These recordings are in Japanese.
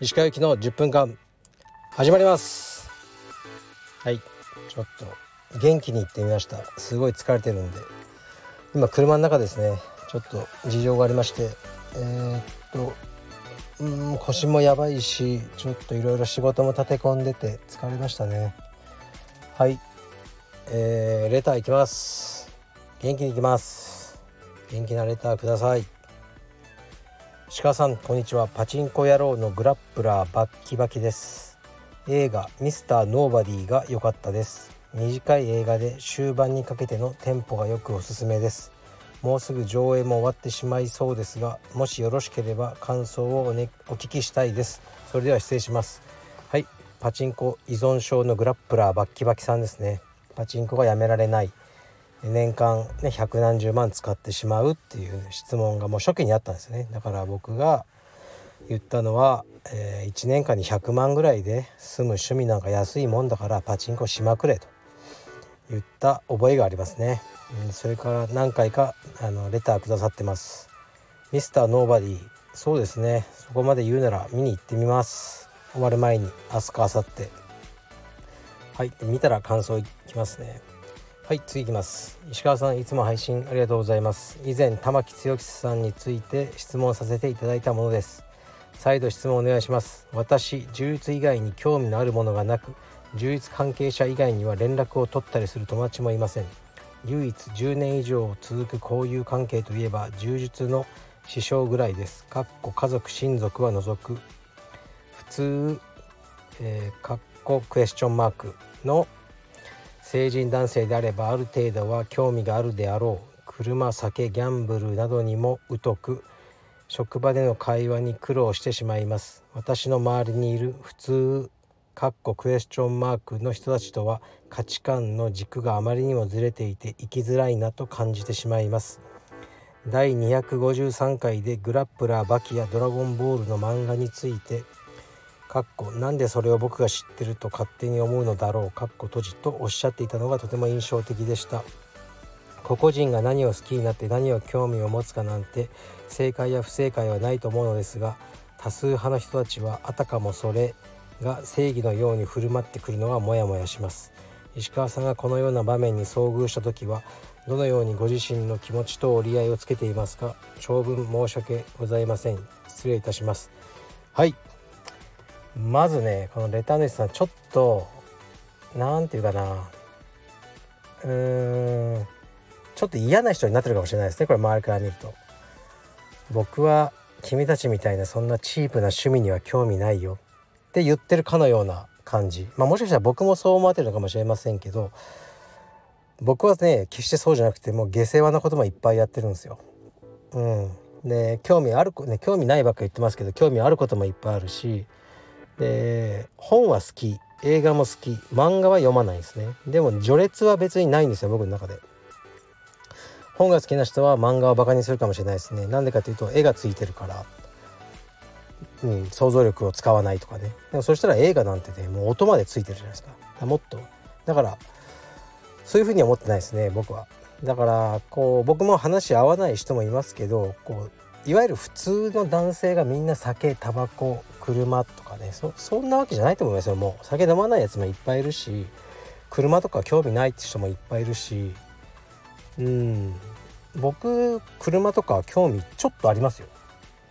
石川行きの10分間始まります。はい。ちょっと元気に行ってみました。すごい疲れてるんで。今車の中ですね。ちょっと事情がありまして。えー、っとうん腰もやばいしちょっといろいろ仕事も立て込んでて疲れましたね。はい。えー、レターいきます。元気にいきます。元気なレターください。鹿さんこんにちは。パチンコ野郎のグラップラーバッキバキです。映画ミスターノーバディが良かったです。短い映画で終盤にかけてのテンポがよくおすすめです。もうすぐ上映も終わってしまいそうですがもしよろしければ感想をお,、ね、お聞きしたいです。それでは失礼します。はい。パチンコ依存症のグラップラーバッキバキさんですね。パチンコがやめられない。年間ね百何十万使ってしまうっていう質問がもう初期にあったんですね。だから僕が言ったのは、えー、1年間に100万ぐらいで済む趣味なんか安いもんだからパチンコしまくれと言った覚えがありますね、うん、それから何回かあのレターくださってます。ミスターノーバディそうですね。そこまで言うなら見に行ってみます。終わる前に明日か明後日。はい見たら感想いきますね。はい次いきます。石川さんいつも配信ありがとうございます。以前玉木剛さんについて質問させていただいたものです。再度質問お願いします。私柔術以外に興味のあるものがなく柔術関係者以外には連絡を取ったりする友達もいません。唯一10年以上続く交友関係といえば柔術の師匠ぐらいです。かっこ家族親族は除く。普通、えー、かっこクエスチョンマークの成人男性であればある程度は興味があるであろう。車酒ギャンブルなどにも疎く職場での会話に苦労してしまいます。私の周りにいる普通かっこクエスチョンマークの人たちとは価値観の軸があまりにもずれていて生きづらいなと感じてしまいます。第253回でグラップラーバキやドラゴンボールの漫画についてかっこなんでそれを僕が知ってると勝手に思うのだろうかっこ閉じとおっしゃっていたのがとても印象的でした。個々人が何を好きになって何を興味を持つかなんて正解や不正解はないと思うのですが多数派の人たちはあたかもそれが正義のように振る舞ってくるのはモヤモヤします。石川さんがこのような場面に遭遇した時はどのようにご自身の気持ちと折り合いをつけていますか？長文申し訳ございません。失礼いたします。はい。まずねこのレター主さんちょっと何て言うかな。うーん。ちょっと嫌な人になってるかもしれないですねこれ周りから見ると。僕は君たちみたいなそんなチープな趣味には興味ないよ。って言ってるかのような感じ。まあもしかしたら僕もそう思われてるのかもしれませんけど僕はね決してそうじゃなくてもう下世話なこともいっぱいやってるんですよ。うん、で興味あるね興味ないばっか言ってますけど興味あることもいっぱいあるしで本は好き映画も好き漫画は読まないですね。でも序列は別にないんですよ僕の中で。本が好きな人は漫画をバカにするかもしれないですね。なんでかというと絵がついてるから。うん、想像力を使わないとかね。でもそしたら映画なんてねもう音までついてるじゃないですか。もっと。だからそういうふうには思ってないですね僕は。だからこう僕も話合わない人もいますけどこういわゆる普通の男性がみんな酒タバコ車とかねそそんなわけじゃないと思いますよ。もう酒飲まないやつもいっぱいいるし車とか興味ないって人もいっぱいいるし。うん。僕車とか興味ちょっとありますよ。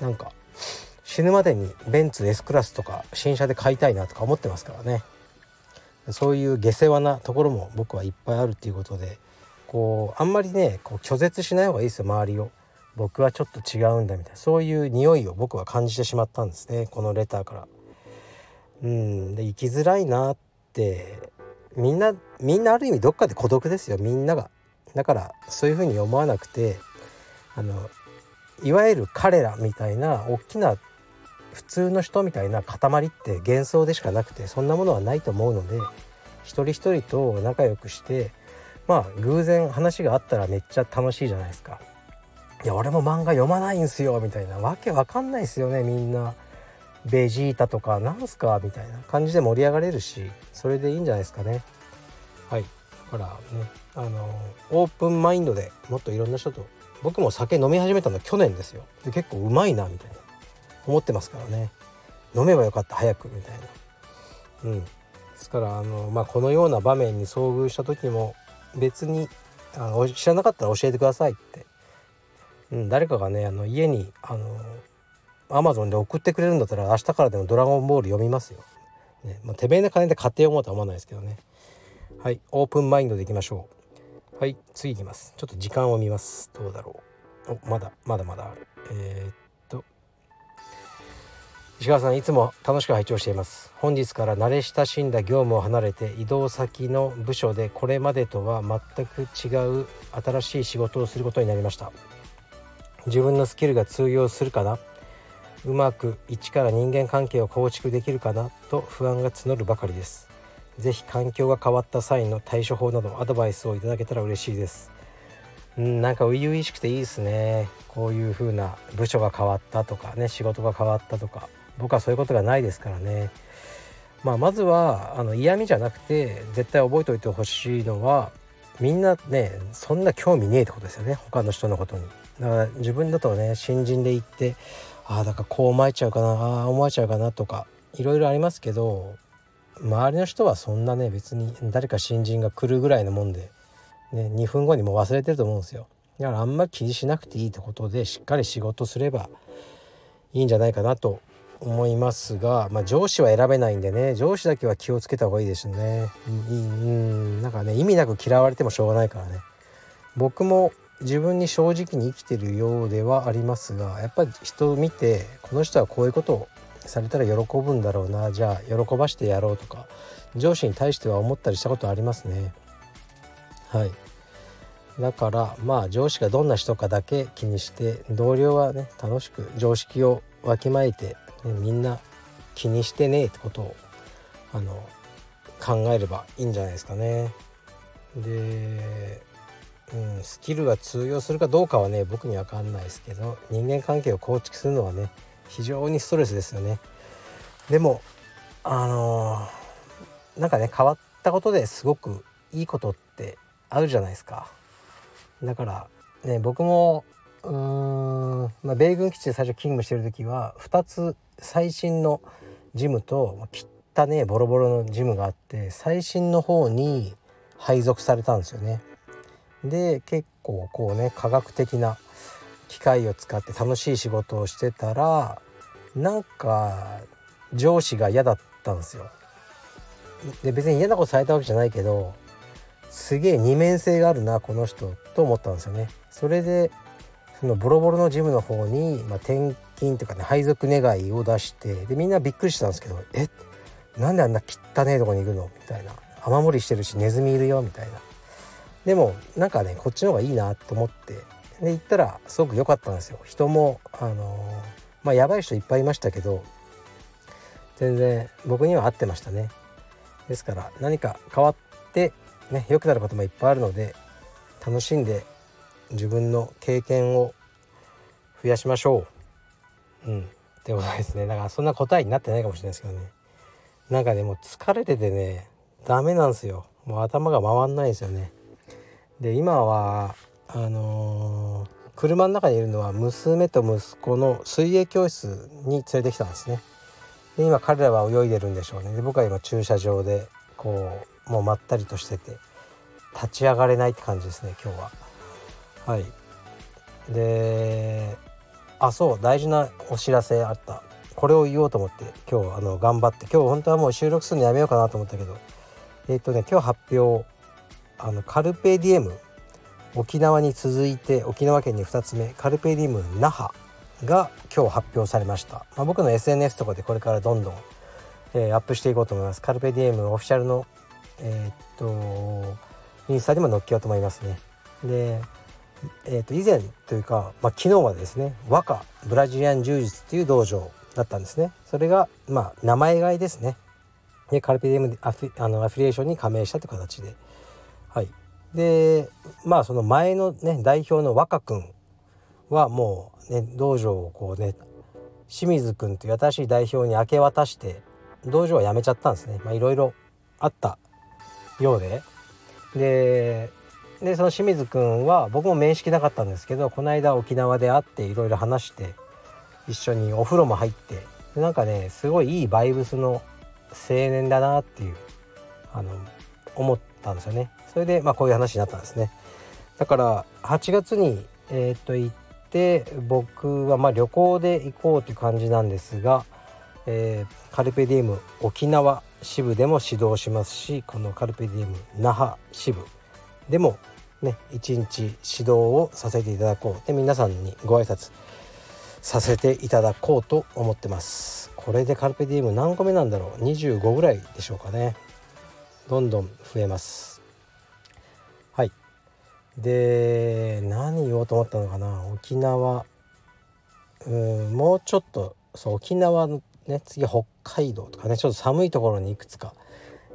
なんか死ぬまでにベンツ S クラスとか新車で買いたいなとか思ってますからね。そういう下世話なところも僕はいっぱいあるっていうことでこうあんまりねこう拒絶しない方がいいですよ周りを。僕はちょっと違うんだみたいなそういう匂いを僕は感じてしまったんですねこのレターからうんで生きづらいなってみんなみんなある意味どっかで孤独ですよみんながだからそういうふうに思わなくてあのいわゆる彼らみたいな大きな普通の人みたいな塊って幻想でしかなくてそんなものはないと思うので一人一人と仲良くしてまあ偶然話があったらめっちゃ楽しいじゃないですか。いや俺も漫画読まないんすよみたいな。わけわかんないですよねみんな。ベジータとかなんすか？みたいな感じで盛り上がれるしそれでいいんじゃないですかね。はい。だからねあのオープンマインドでもっといろんな人と僕も酒飲み始めたの去年ですよ。で結構うまいなみたいな。思ってますからね。飲めばよかった早くみたいな。うん。ですからあの、まあ、このような場面に遭遇した時も別にあの知らなかったら教えてくださいって、うん、誰かがねあの家にあのアマゾンで送ってくれるんだったら明日からでも「ドラゴンボール」読みますよ。ねまあ、てめえの金で買って読もうとは思わないですけどね。はいオープンマインドでいきましょう。はい次いきます。ちょっと時間を見ます。どうだろう。おまだまだまだある。えー、っ石川さんいつも楽しく拝聴しています本日から慣れ親しんだ業務を離れて移動先の部署でこれまでとは全く違う新しい仕事をすることになりました自分のスキルが通用するかな？うまく一から人間関係を構築できるかな？と不安が募るばかりです。是非環境が変わった際の対処法などアドバイスをいただけたら嬉しいです。うんなんか初々しくていいですね。こういう風な部署が変わったとかね仕事が変わったとか。僕はそういうことがないですからね。まあ、まずはあの嫌味じゃなくて絶対覚えておいてほしいのはみんなねそんな興味ねえってことですよね。他の人のことに。だから自分だとね新人で行ってああだからこう思えちゃうかなああ思えちゃうかなとかいろいろありますけど周りの人はそんなね別に誰か新人が来るぐらいのもんで、ね、2分後にも忘れてると思うんですよ。だからあんまり気にしなくていいってことでしっかり仕事すればいいんじゃないかなと思いますが、まあ、上司は選べないんでね上司だけは気をつけた方がいいですね。うんなんかね意味なく嫌われてもしょうがないからね。僕も自分に正直に生きてるようではありますがやっぱり人を見てこの人はこういうことをされたら喜ぶんだろうなじゃあ喜ばしてやろうとか上司に対しては思ったりしたことありますねはいだからまあ上司がどんな人かだけ気にして同僚はね楽しく常識をわきまえてみんな気にしてねえってことをあの考えればいいんじゃないですかね。で、うん、スキルが通用するかどうかはね僕には分かんないですけど人間関係を構築するのはね非常にストレスですよね。でもあのー、なんかね変わったことですごくいいことってあるじゃないですか。だからね僕もうーん、まあ、米軍基地で最初勤務してる時は2つ最新のジムと汚ねボロボロのジムがあって最新の方に配属されたんですよね。で結構こうね科学的な機械を使って楽しい仕事をしてたらなんか上司が嫌だったんですよ。で別に嫌なことされたわけじゃないけどすげえ二面性があるなこの人と思ったんですよね。それでそのボロボロのジムの方に、まあ、転勤というかね配属願いを出してでみんなびっくりしたんですけど「えなんであんな汚ねえとこに行くの?」みたいな「雨漏りしてるしネズミいるよ」みたいなでもなんかねこっちの方がいいなと思ってで行ったらすごく良かったんですよ人もあの、まあやばい人いっぱいいましたけど全然僕には合ってましたねですから何か変わってね良くなることもいっぱいあるので楽しんで自分の経験を増やしましょう。うん。ってことですね。だからそんな答えになってないかもしれないですけどね。なんかね、もう疲れててね、ダメなんですよ。もう頭が回んないですよね。で、今は、あのー、車の中にいるのは娘と息子の水泳教室に連れてきたんですね。で今彼らは泳いでるんでしょうね。で僕は今駐車場でこうもうまったりとしてて立ち上がれないって感じですね今日は。はいであそう大事なお知らせあったこれを言おうと思って今日あの頑張って今日本当はもう収録するのやめようかなと思ったけどえっ、ー、とね今日発表あのカルペディエム沖縄に続いて沖縄県に2つ目カルペディエム那覇が今日発表されました、まあ、僕の SNS とかでこれからどんどん、えー、アップしていこうと思います。カルペディエムオフィシャルのえー、っとインスタでも載っけようと思いますね。でえー、と以前というか、まあ、昨日はですね和歌ブラジリアン柔術っていう道場だったんですね。それがまあ名前替えですね。でカルペディエムアフあのアフィリエーションに加盟したという形で。はい。でまあその前のね代表の若君はもうね道場をこうね清水君という新しい代表に明け渡して道場は辞めちゃったんですね。いろいろあったようで。ででその清水くんは僕も面識なかったんですけどこの間沖縄で会っていろいろ話して一緒にお風呂も入ってでなんかねすごいいいバイブスの青年だなっていうあの思ったんですよね。それでまあこういう話になったんですね。だから8月にえっ、と行って僕はまあ旅行で行こうという感じなんですが、えー、カルペディウム沖縄支部でも指導しますしこのカルペディウム那覇支部でもね一日指導をさせていただこう。で皆さんにご挨拶させていただこうと思ってます。これでカルペディウム何個目なんだろう？25ぐらいでしょうかね。どんどん増えます。はい。で何言おうと思ったのかな？沖縄。うんもうちょっとそう沖縄のね次北海道とかねちょっと寒いところにいくつか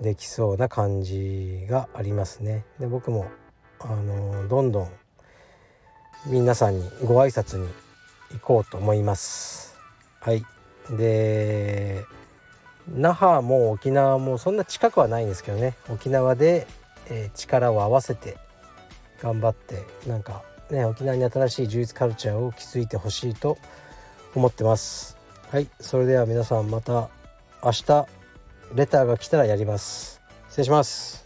できそうな感じがありますね。で僕もあのどんどん皆さんにご挨拶に行こうと思います。はい。で那覇も沖縄もそんな近くはないんですけどね。沖縄で、えー、力を合わせて頑張ってなんかね沖縄に新しい充実カルチャーを築いてほしいと思ってます。はいそれでは皆さんまた明日レターが来たらやります。失礼します。